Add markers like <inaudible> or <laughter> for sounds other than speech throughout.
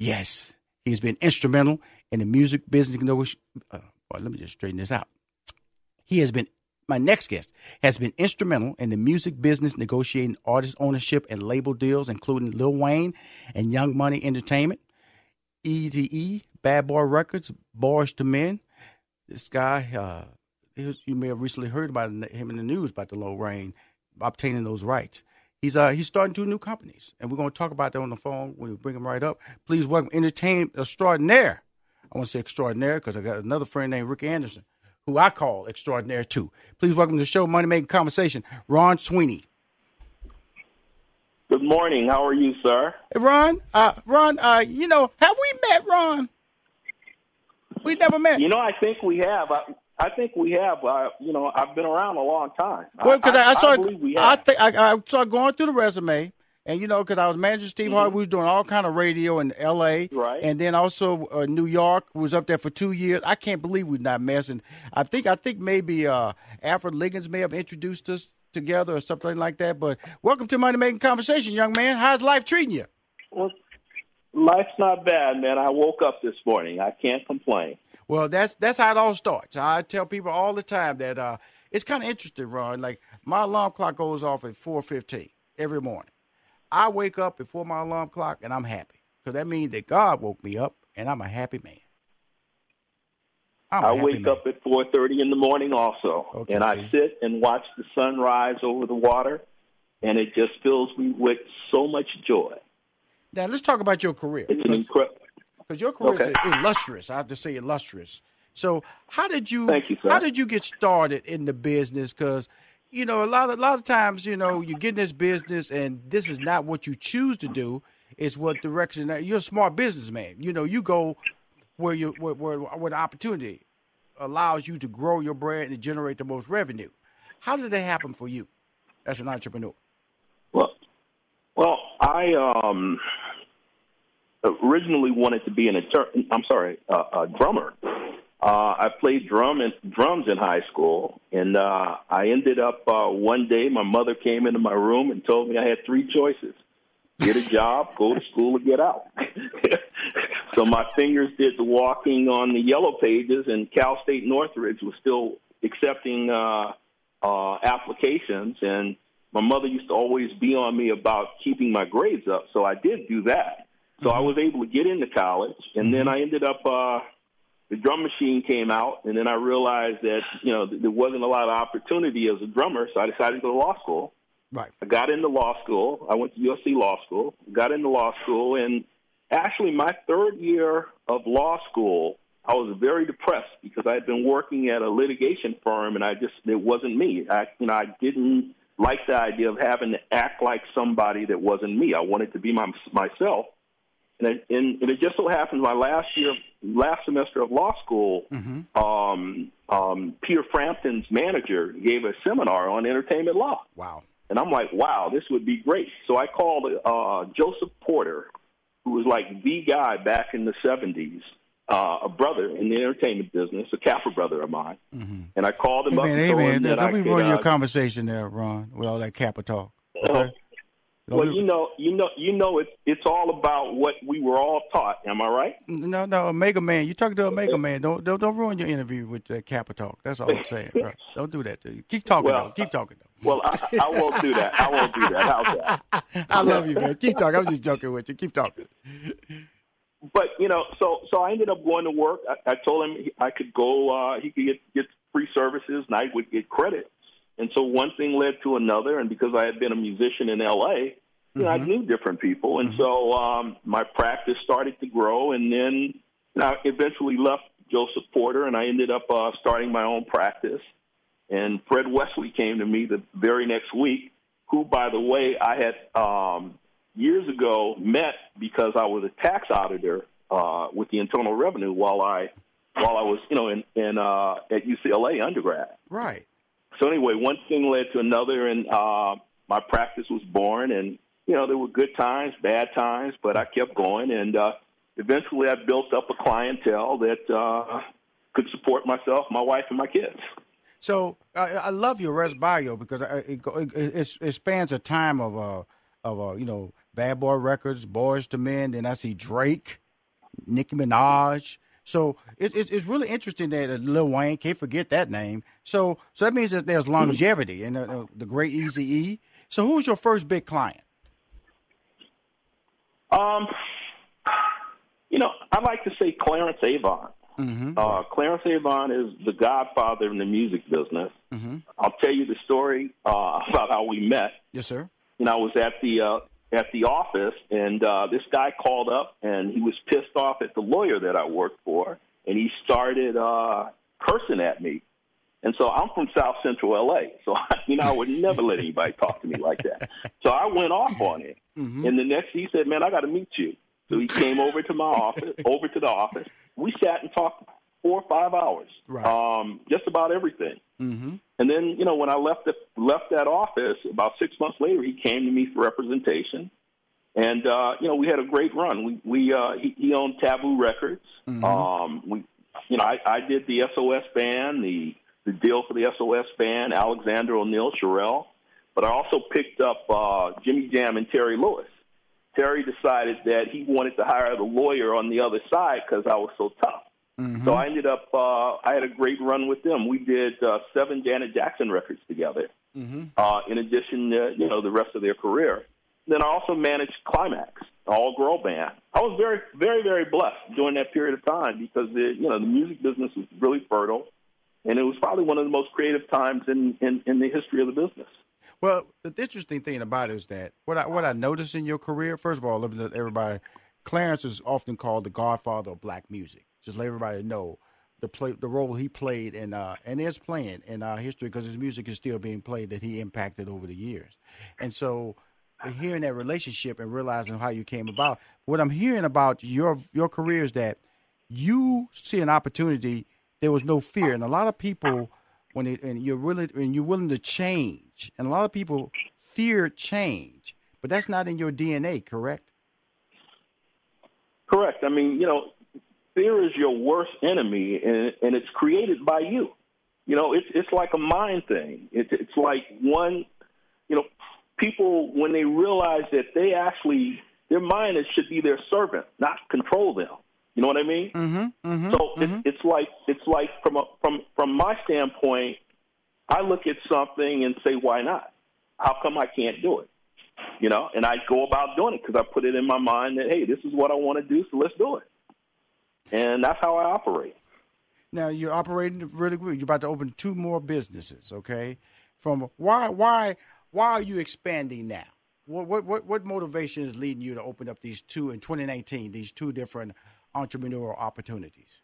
Yes, he's been instrumental in the music business. Uh, well, let me just straighten this out. He has been my next guest has been instrumental in the music business negotiating artist ownership and label deals, including Lil Wayne and Young Money Entertainment, Eazy-E, Bad Boy Records, Boyz II Men. This guy, uh, you may have recently heard about him in the news about the Lil Wayne obtaining those rights. He's uh he's starting two new companies, and we're going to talk about that on the phone when we bring him right up. Please welcome Entertainment Extraordinaire. I want to say extraordinaire because I got another friend named Rick Anderson, who I call extraordinaire too. Please welcome to the show, Money Making Conversation, Ron Sweeney. Good morning. How are you, sir? Hey, Ron, uh, Ron, uh, you know, have we met, Ron? We never met. You know, I think we have. I, I think we have. Uh, you know, I've been around a long time. Well, because I, I, I, saw, I, think I, I saw going through the resume, and you know, because I was managing Steve mm-hmm. Harvey, we was doing all kind of radio in L.A. Right. And then also uh, New York was up there for two years. I can't believe we're not messing. I think I think maybe uh, Alfred Liggins may have introduced us together or something like that. But welcome to Money Making Conversation, young man. How's life treating you? Well, life's not bad, man. I woke up this morning. I can't complain. Well, that's that's how it all starts. I tell people all the time that uh, it's kind of interesting, Ron. Like my alarm clock goes off at four fifteen every morning. I wake up before my alarm clock and I'm happy because that means that God woke me up and I'm a happy man. I wake man. up at four thirty in the morning also, okay, and I sit and watch the sun rise over the water, and it just fills me with so much joy. Now let's talk about your career. It's an incredible because your career okay. is illustrious. I have to say illustrious So how did you? Thank you, sir. How did you get started in the business? Because you know a lot of a lot of times you know you get in this business and this is not what you choose to do. It's what direction that you're a smart businessman. You know you go where you where where, where the opportunity allows you to grow your brand and generate the most revenue. How did that happen for you as an entrepreneur? Well, well, I um, originally wanted to be an attorney. I'm sorry, uh, a drummer. Uh, I played drum and drums in high school, and uh, I ended up uh, one day. My mother came into my room and told me I had three choices: get a job, go to school, or get out. <laughs> so my fingers did the walking on the yellow pages, and Cal State Northridge was still accepting uh, uh, applications, and my mother used to always be on me about keeping my grades up. So I did do that. So I was able to get into college, and then I ended up. Uh, the drum machine came out, and then I realized that you know there wasn't a lot of opportunity as a drummer, so I decided to go to law school. Right. I got into law school. I went to USC Law School. Got into law school, and actually, my third year of law school, I was very depressed because I had been working at a litigation firm, and I just it wasn't me. I you know I didn't like the idea of having to act like somebody that wasn't me. I wanted to be my, myself. And it, and, it just so happens my last year, last semester of law school, mm-hmm. um, um, Peter Frampton's manager gave a seminar on entertainment law. Wow. And I'm like, wow, this would be great. So I called uh, Joseph Porter, who was like the guy back in the 70s, uh, a brother in the entertainment business, a Kappa brother of mine. Mm-hmm. And I called him hey, up man, and hey, man, him that don't I be could, running uh, your conversation there, Ron, with all that Kappa talk. Okay? Well, you know, you know, you know, it's it's all about what we were all taught. Am I right? No, no, Omega Man. You're talking to Omega Man. Don't don't, don't ruin your interview with uh, Kappa talk. That's all I'm saying. Bro. <laughs> Don't do that to you. Keep talking Well, though. Keep talking though. Well, I, I won't do that. I won't do that. How's that? <laughs> I love you, man. Keep talking. I'm just joking with you. Keep talking. But you know, so so I ended up going to work. I, I told him I could go. Uh, he could get get free services, and I would get credit. And so one thing led to another, and because I had been a musician in L.A., you know, I knew different people, and so um, my practice started to grow. And then you know, I eventually left Joseph Porter, and I ended up uh, starting my own practice. And Fred Wesley came to me the very next week, who, by the way, I had um, years ago met because I was a tax auditor uh, with the Internal Revenue while I while I was, you know, in, in uh, at UCLA undergrad. Right. So anyway, one thing led to another, and uh, my practice was born. And you know, there were good times, bad times, but I kept going, and uh, eventually, I built up a clientele that uh, could support myself, my wife, and my kids. So I, I love your res bio because I- it, it, it, spans a time of uh of uh, you know Bad Boy Records, Boyz II Men. Then I see Drake, Nicki Minaj. So it, it, it's really interesting that uh, Lil Wayne can't forget that name. So so that means that there's longevity and uh, uh, the great Easy E. So who's your first big client? Um, you know, I like to say Clarence Avant. Mm-hmm. Uh, Clarence Avant is the godfather in the music business. Mm-hmm. I'll tell you the story uh, <laughs> about how we met. Yes, sir. And I was at the uh, at the office, and uh, this guy called up, and he was pissed off at the lawyer that I worked for, and he started uh, cursing at me. And so I'm from South Central LA, so <laughs> you know I would never let anybody talk to me like that. So I went off on him, Mm-hmm. and the next he said, "Man, I got to meet you." So he came over to my <laughs> office, over to the office. We sat and talked four or five hours, Right. um, just about everything. Mm-hmm. And then, you know, when I left the, left that office, about six months later, he came to me for representation, and uh, you know, we had a great run. We we uh, he, he owned Tabu Records. Um, we, you know, I, I did the SOS band, the the deal for the SOS band, Alexander O'Neal, Cherrelle, but I also picked up uh, Jimmy Jam and Terry Lewis. Terry decided that he wanted to hire the lawyer on the other side because I was so tough. So I ended up, uh, I had a great run with them. We did uh, seven Janet Jackson records together, uh, in addition to, you know, the rest of their career. Then I also managed Klymaxx, an all girl band. I was very, very, very blessed during that period of time because, the, you know, the music business was really fertile. And it was probably one of the most creative times in, in, in the history of the business. Well, the interesting thing about it is that what I what I noticed in your career, first of all, everybody, Clarence is often called the godfather of black music. Just let everybody know, the play the role he played and uh, and is playing in our history because his music is still being played that he impacted over the years, and so hearing that relationship and realizing how you came about. What I'm hearing about your your career is that you see an opportunity. There was no fear, and a lot of people when they, and you're willing and you're willing to change, and a lot of people fear change, but that's not in your DNA, correct? Correct. I mean, you know, fear is your worst enemy, and, and it's created by you. You know, it's it's like a mind thing. It's it's like one, you know, people when they realize that they actually their mind is, should be their servant, not control them. You know what I mean? Mm-hmm, mm-hmm, so mm-hmm. It's, it's like it's like from a, from from my standpoint, I look at something and say, why not? How come I can't do it? You know, and I go about doing it because I put it in my mind that hey, this is what I want to do, so let's do it and that's how I operate. Now you're operating really good. You're about to open two more businesses. Okay, from why why why are you expanding now? What what what, what motivation is leading you to open up these two in 2019? These two different entrepreneurial opportunities.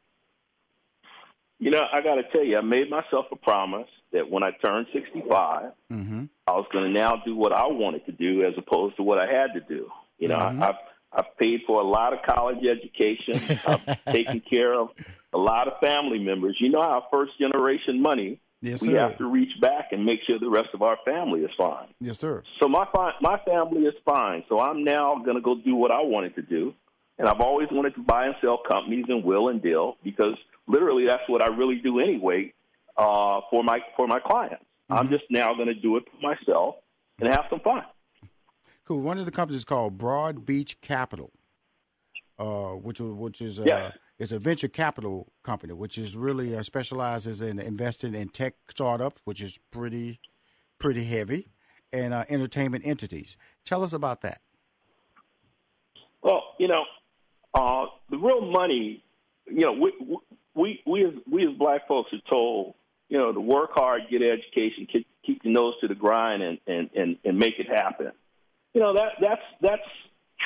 You know, I got to tell you, I made myself a promise that when I turned 65, mm-hmm. I was going to now do what I wanted to do as opposed to what I had to do. You know, mm-hmm. I, I've I've paid for a lot of college education. <laughs> I've taken care of a lot of family members. You know our first generation money. Yes, we sir. have to reach back and make sure the rest of our family is fine. Yes, sir. So my my family is fine. So I'm now going to go do what I wanted to do, and I've always wanted to buy and sell companies and will and deal because literally that's what I really do anyway uh, for my for my clients. Mm-hmm. I'm just now going to do it for myself and have some fun. Cool. One of the companies is called Broad Beach Capital, uh, which which is uh, yes. is a venture capital company, which is really uh, specializes in investing in tech startups, which is pretty pretty heavy, and uh, entertainment entities. Tell us about that. Well, you know, uh, the real money, you know, we we we as we as black folks are told, you know, to work hard, get education, keep, keep your nose to the grind, and and and, and make it happen you know that that's that's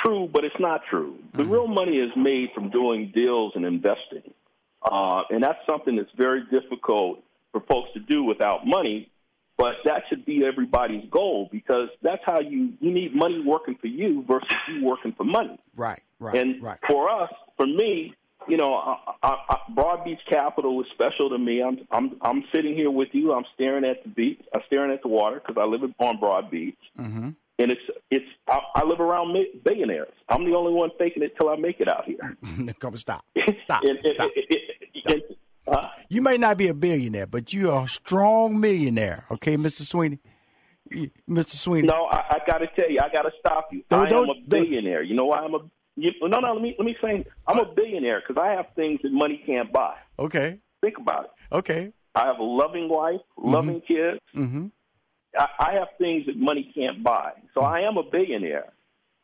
true, but it's not true. The mm-hmm. real money is made from doing deals and investing, uh, and that's something that's very difficult for folks to do without money. But that should be everybody's goal because that's how you you need money working for you versus you working for money. Right, right, and right. for us, for me, you know, I, I, I, Broad Beach Capital is special to me. I'm I'm I'm sitting here with you. I'm staring at the beach. I'm staring at the water because I live on Broad Beach. Mm-hmm and it's it's I, I live around billionaires. I'm the only one faking it till I make it out here. <laughs> Come stop, <laughs> stop, and, and, stop. And, uh, you may not be a billionaire, but you are a strong millionaire. Okay, Mr. Sweeney. Mr. Sweeney. No, I, I got to tell you, I got to stop you. Don't, I am a billionaire. You know why I'm a you, no, no. Let me let me say, I'm a billionaire because I have things that money can't buy. Okay. Think about it. Okay. I have a loving wife, loving mm-hmm. kids. Mm-hmm. I, I have things that money can't buy. So I am a billionaire.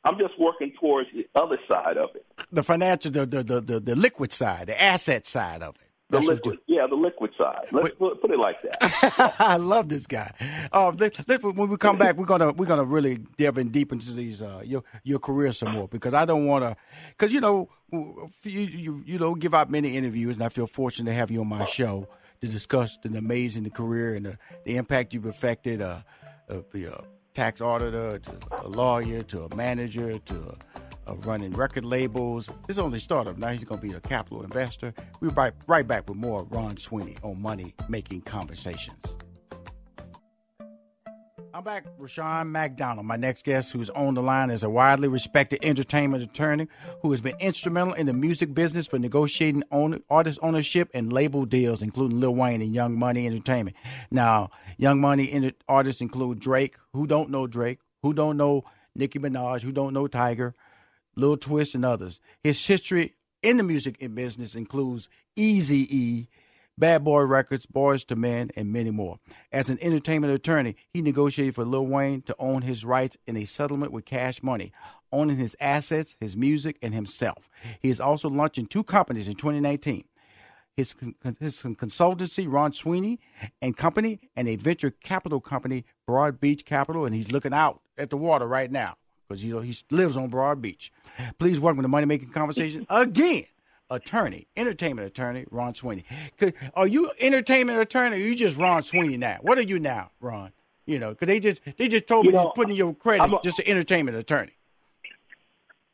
I'm just working towards the other side of it. The financial, the the the, the liquid side, the asset side of it. The liquid, yeah, the liquid side. Let's put, put, it like that. <laughs> I love this guy. Uh, let, let, when we come back, we're gonna we're gonna really delve in deep into these uh, your your career some more because I don't want to, because you know you, you you don't give out many interviews, and I feel fortunate to have you on my show to discuss an amazing career and the, the impact you've affected. Uh, uh, be a tax auditor to a lawyer to a manager to a, a running record labels. This is only startup. Now he's going to be a capital investor. We'll be right, right back with more Ron Sweeney on Money Making Conversations. I'm back, Rushion McDonald. My next guest, who's on the line, is a widely respected entertainment attorney who has been instrumental in the music business for negotiating own, artist ownership and label deals, including Lil Wayne and Young Money Entertainment. Now, Young Money artists include Drake, who don't know Drake, who don't know Nicki Minaj, who don't know Tyga, Lil Twist, and others. His history in the music business includes Easy E Bad Boy Records, Boyz II Men, and many more. As an entertainment attorney, he negotiated for Lil Wayne to own his rights in a settlement with cash money, owning his assets, his music, and himself. He is also launching two companies in 2019. His, his consultancy, Ron Sweeney and Company, and a venture capital company, Broad Beach Capital, and he's looking out at the water right now because you know he lives on Broad Beach. Please welcome the Money Making Conversation <laughs> again, attorney, entertainment attorney, Ron Sweeney. Are you entertainment attorney? Or are you just Ron Sweeney now? What are you now, Ron? You know, because they just they just told you me know, you're putting your credit a, just an entertainment attorney.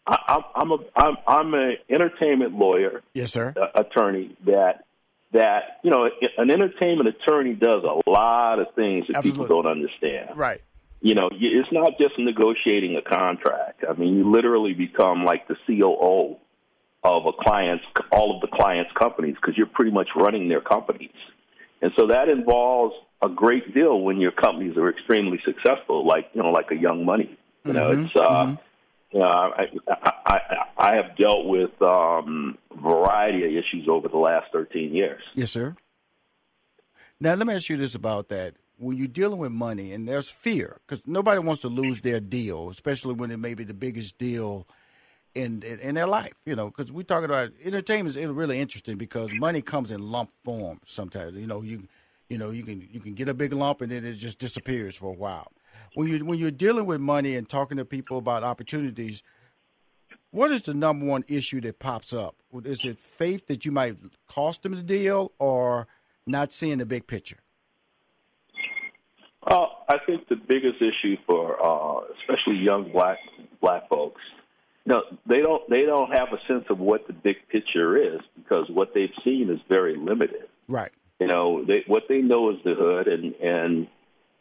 I, I'm a I'm I'm an entertainment lawyer. Yes, sir. Uh, attorney that that you know an entertainment attorney does a lot of things that Absolutely. people don't understand. Right. You know, it's not just negotiating a contract. I mean, you literally become like the COO of a client's all of the client's companies because you're pretty much running their companies, and so that involves a great deal when your companies are extremely successful, like you know, like a Young Money. You know, Mhm, it's uh, mhm. you know, I, I, I, I have dealt with um, a variety of issues over the last 13 years. Yes, sir. Now, let me ask you this about that. When you're dealing with money and there's fear, because nobody wants to lose their deal, especially when it may be the biggest deal in in, in their life, you know, because we're talking about entertainment is really interesting because money comes in lump form sometimes. You know, you you know, you can you can get a big lump and then it just disappears for a while. When you when you're dealing with money and talking to people about opportunities, what is the number one issue that pops up? Is it faith that you might cost them the deal or not seeing the big picture? Uh, I think the biggest issue for uh, especially young black black folks, you know, they don't they don't have a sense of what the big picture is because what they've seen is very limited. Right. You know, they, what they know is the hood, and and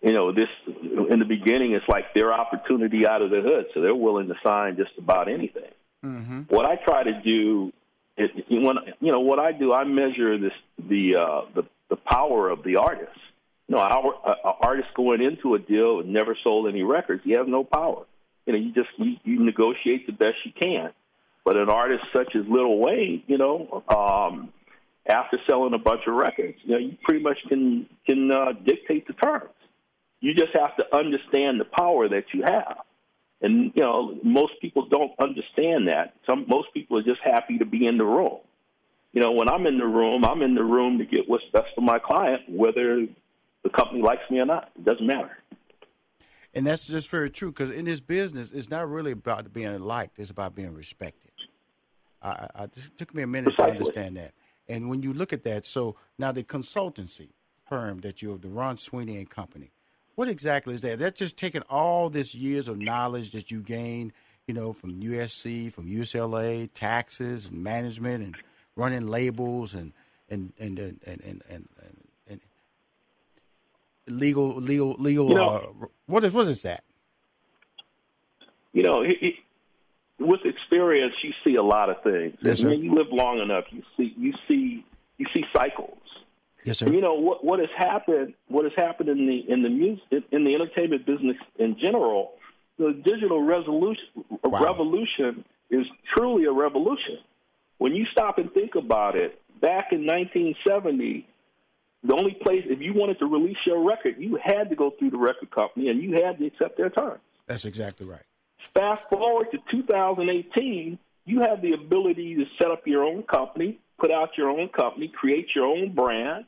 you know this in the beginning it's like their opportunity out of the hood, so they're willing to sign just about anything. Mm-hmm. What I try to do, is, when you know what I do, I measure this the uh, the the power of the artist. You know, our uh, artist going into a deal and never sold any records, he has no power. You know, you just you, you negotiate the best you can. But an artist such as Lil Wayne, you know, um, after selling a bunch of records, you know, you pretty much can can uh, dictate the terms. You just have to understand the power that you have. And you know, most people don't understand that. Some most people are just happy to be in the room. You know, when I'm in the room, I'm in the room to get what's best for my client, whether the company likes me or not. It doesn't matter. And that's just very true because in this business, it's not really about being liked; it's about being respected. I, I, it took me a minute Precisely. to understand that. And when you look at that, so now the consultancy firm that you're the Ron Sweeney and Company, what exactly is that? That's just taking all this years of knowledge that you gained, you know, from USC, from UCLA, taxes and management, and running labels and and and and and and, and, and legal legal legal. You know- uh, what is what is that? You know, it, it, with experience, you see a lot of things. Yes, and when you live long enough, you see you see you see cycles. Yes, sir. And you know what what has happened? What has happened in the in the music in the entertainment business in general? The digital resolution Wow. revolution is truly a revolution. When you stop and think about it, back in 1970, the only place if you wanted to release your record, you had to go through the record company and you had to accept their terms. That's exactly right. Fast forward to 2018, you have the ability to set up your own company, put out your own company, create your own brand.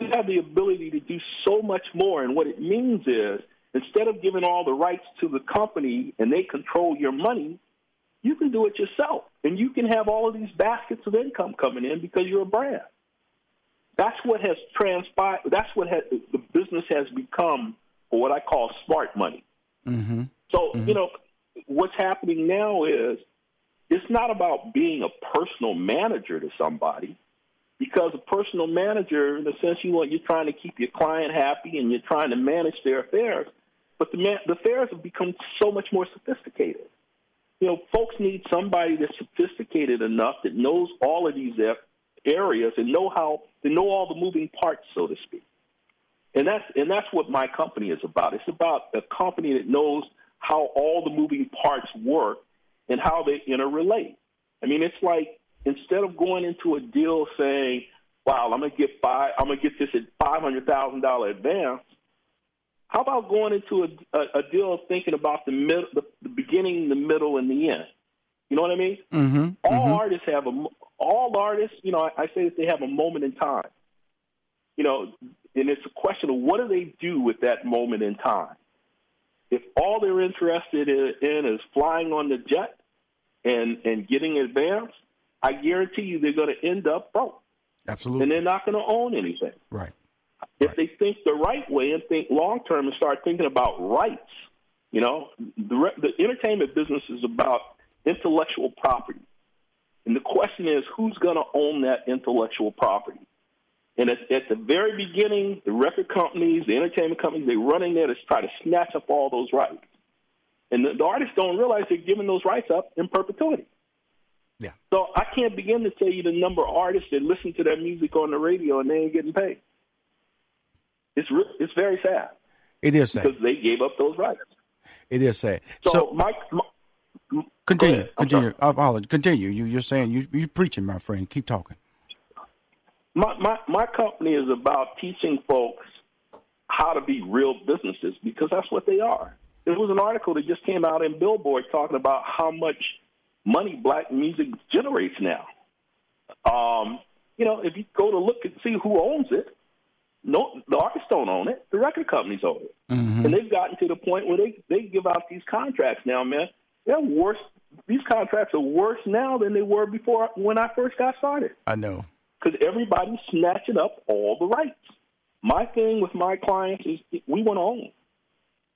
You have the ability to do so much more. And what it means is instead of giving all the rights to the company and they control your money, you can do it yourself. And you can have all of these baskets of income coming in because you're a brand. That's what has transpired. That's what has, the business has become for what I call smart money. Mm-hmm. So, you know, what's happening now is it's not about being a personal manager to somebody because a personal manager, in the sense you want, you're trying to keep your client happy and you're trying to manage their affairs. But the, ma- the affairs have become so much more sophisticated. You know, folks need somebody that's sophisticated enough that knows all of these areas and know how to know all the moving parts, so to speak. And that's and that's what my company is about. It's about a company that knows how all the moving parts work and how they interrelate. I mean, it's like instead of going into a deal saying, "Wow, I'm gonna get five, I'm gonna get this at five hundred thousand dollar advance." How about going into a, a, a deal thinking about the, middle, the the beginning, the middle, and the end? You know what I mean? Mm-hmm. all artists have a all artists you know I, I say that they have a moment in time you know and it's a question of what do they do with that moment in time if all they're interested in, is flying on the jet and and getting advance I guarantee you they're going to end up broke. Absolutely. And they're not going to own anything. Right. If right. they think the right way and think long term and start thinking about rights, you know, the, the entertainment business is about intellectual property. And the question is, who's going to own that intellectual property? And at, at, the very beginning, the record companies, the entertainment companies, they run in there to try to snatch up all those rights. And the, the artists don't realize they're giving those rights up in perpetuity. Yeah. So I can't begin to tell you the number of artists that listen to their music on the radio and they ain't getting paid. It's re- it's very sad. It is sad because they gave up those rights. It is sad. So, so my, my continue, continue. I apologize. Continue. You you're saying you you preaching, my friend. Keep talking. My my my company is about teaching folks how to be real businesses because that's what they are. There was an article that just came out in Billboard talking about how much money black music generates now. Um, you know, if you go to look and see who owns it, no, the artists don't own it. The record companies own it, mm-hmm. and they've gotten to the point where they they give out these contracts now, man. They're worse. These contracts are worse now than they were before when I first got started. I know because everybody's snatching up all the rights. My thing with my clients is we want to own.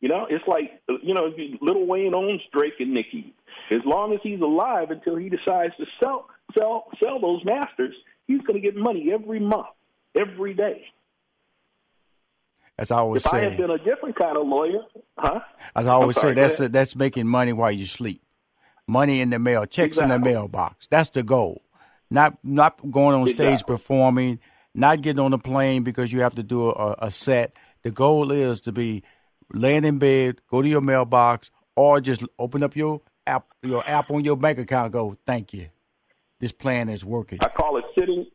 You know, it's like you know, Lil Wayne owns Drake and Nicki. As long as he's alive, until he decides to sell sell sell those masters, he's going to get money every month, every day. As I always if say, I had been a different kind of lawyer, huh? As I always sorry, say, that's a, that's making money while you sleep. Money in the mail, checks exactly. in the mailbox. That's the goal. Not not going on exactly. stage performing, not getting on a plane because you have to do a, a set. The goal is to be laying in bed, go to your mailbox, or just open up your app your app on your bank account. go, thank you. This plan is working. I call it sitting.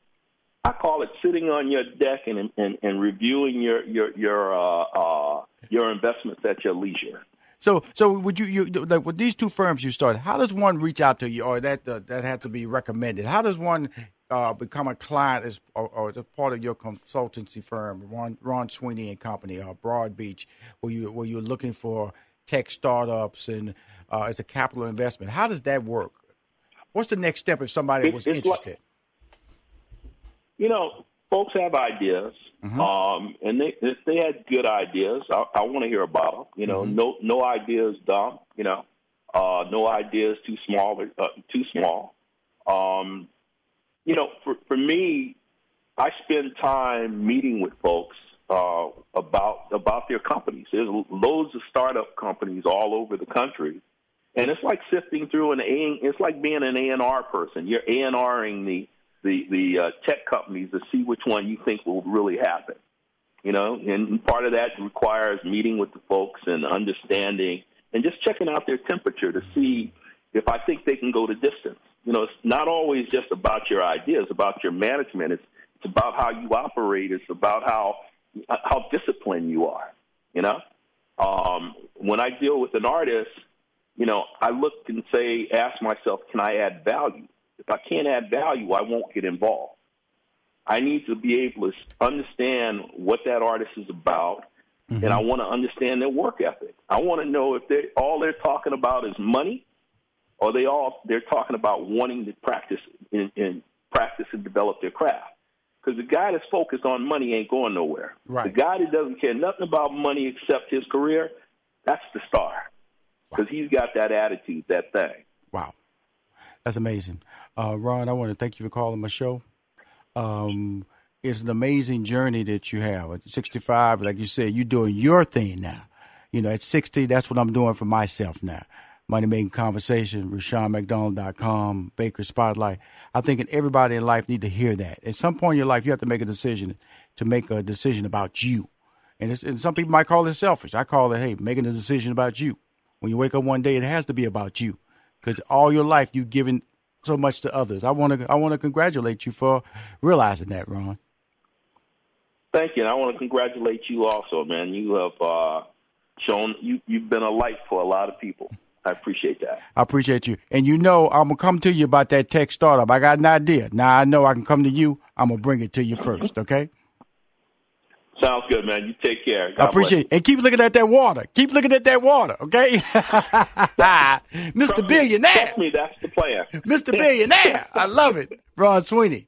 I call it sitting on your deck and and, and reviewing your your your uh, uh, your investments at your leisure. So, so would you, you like with these two firms you started? How does one reach out to you, or that uh, that has to be recommended? How does one uh, become a client as or, or, as a part of your consultancy firm, Ron, Ron Sweeney and Company, or Broad Beach, where you where you're looking for tech startups and uh, as a capital investment? How does that work? What's the next step if somebody it, was interested? Like, you know, folks have ideas, mm-hmm. um, and they if they had good ideas, I, I want to hear about them. You know, mm-hmm. no no ideas dumb. You know, uh, no ideas too small or uh, too small. Um, you know, for for me, I spend time meeting with folks uh, about about their companies. There's loads of startup companies all over the country, and it's like sifting through an A. It's like being an A and R person. You're A and Ring the the the uh, tech companies to see which one you think will really happen. You know, and part of that requires meeting with the folks and understanding and just checking out their temperature to see if I think they can go the distance. You know, it's not always just about your ideas, about your management. It's it's about how you operate. It's about how how disciplined you are. You know, um, when I deal with an artist, you know, I look and say, ask myself, can I add value? If I can't add value, I won't get involved. I need to be able to understand what that artist is about, mm-hmm. and I want to understand their work ethic. I want to know if they all they're talking about is money, or they all they're talking about wanting to practice and, and practice and develop their craft. Because the guy that's focused on money ain't going nowhere. Right. The guy that doesn't care nothing about money except his career, that's the star. Because wow. he's got that attitude, that thing. Wow. That's amazing. Uh, Ron, I want to thank you for calling my show. Um, it's an amazing journey that you have. At 65, like you said, you're doing your thing now. You know, at 60, that's what I'm doing for myself now. Money Making Conversation, RushionMcDonald.com, Baker Spotlight. I think everybody in life need to hear that. At some point in your life, you have to make a decision to make a decision about you. And, and some people might call it selfish. I call it, hey, making a decision about you. When you wake up one day, it has to be about you because all your life you've given so much to others. I want to I want to congratulate you for realizing that, Ron. Thank you. And I want to congratulate you also, man. You have uh, shown you you've been a light for a lot of people. I appreciate that. I appreciate you. And you know, I'm gonna come to you about that tech startup. I got an idea. Now I know I can come to you. I'm gonna bring it to you first. Okay. Sounds good, man. You take care. God I appreciate it. And keep looking at that water. Keep looking at that water, okay? <laughs> Mr. Billionaire. Trust me, that's the plan. Mr. Billionaire. I love it. Ron Sweeney.